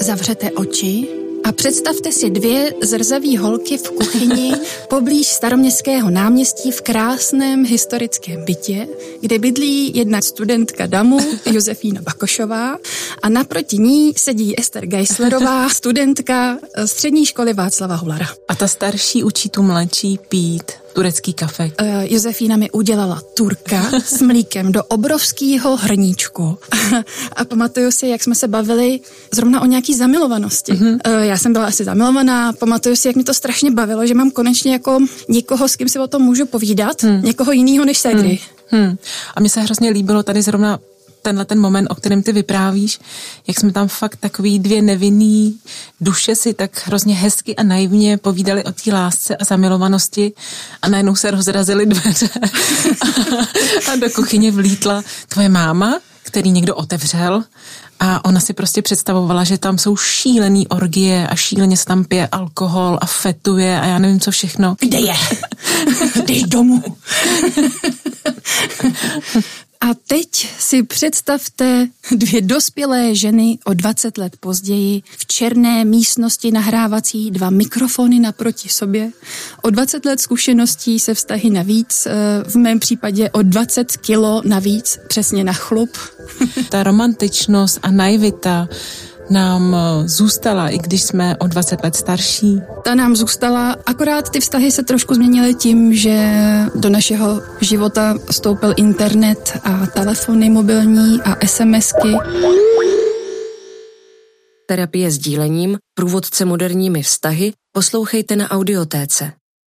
zavřete oči a představte si dvě zrzavé holky v kuchyni poblíž staroměstského náměstí v krásném historickém bytě, kde bydlí jedna studentka DAMu, Josefína Bakošová, a naproti ní sedí Ester Geislerová, studentka střední školy Václava Hulara. A ta starší učí tu mladší pít turecký kafe. Uh, Josefína mi udělala turka s mlíkem do obrovského hrníčku. a pamatuju si, jak jsme se bavili zrovna o nějaký zamilovanosti. Uh-huh. Uh, já jsem byla asi zamilovaná, pamatuju si, jak mi to strašně bavilo, že mám konečně jako někoho, s kým si o tom můžu povídat, hmm. někoho jiného než Segry. Hmm. Hmm. A mně se hrozně líbilo tady zrovna tenhle ten moment, o kterém ty vyprávíš, jak jsme tam fakt takový dvě nevinný duše si tak hrozně hezky a naivně povídali o té lásce a zamilovanosti a najednou se rozrazily dveře a, a do kuchyně vlítla tvoje máma, který někdo otevřel a ona si prostě představovala, že tam jsou šílený orgie a šíleně se tam pije alkohol a fetuje a já nevím co všechno. Kde je? Jdeš domů. Teď si představte dvě dospělé ženy o 20 let později v černé místnosti nahrávací dva mikrofony naproti sobě. O 20 let zkušeností se vztahy navíc, eh, v mém případě o 20 kilo navíc, přesně na chlup. Ta romantičnost a naivita nám eh, zůstala, i když jsme o 20 let starší? Ta nám zůstala, akorát ty vztahy se trošku změnily tím, že do našeho života vstoupil internet a telefony mobilní a SMSky. Terapie sdílením, průvodce moderními vztahy, poslouchejte na audiotéce.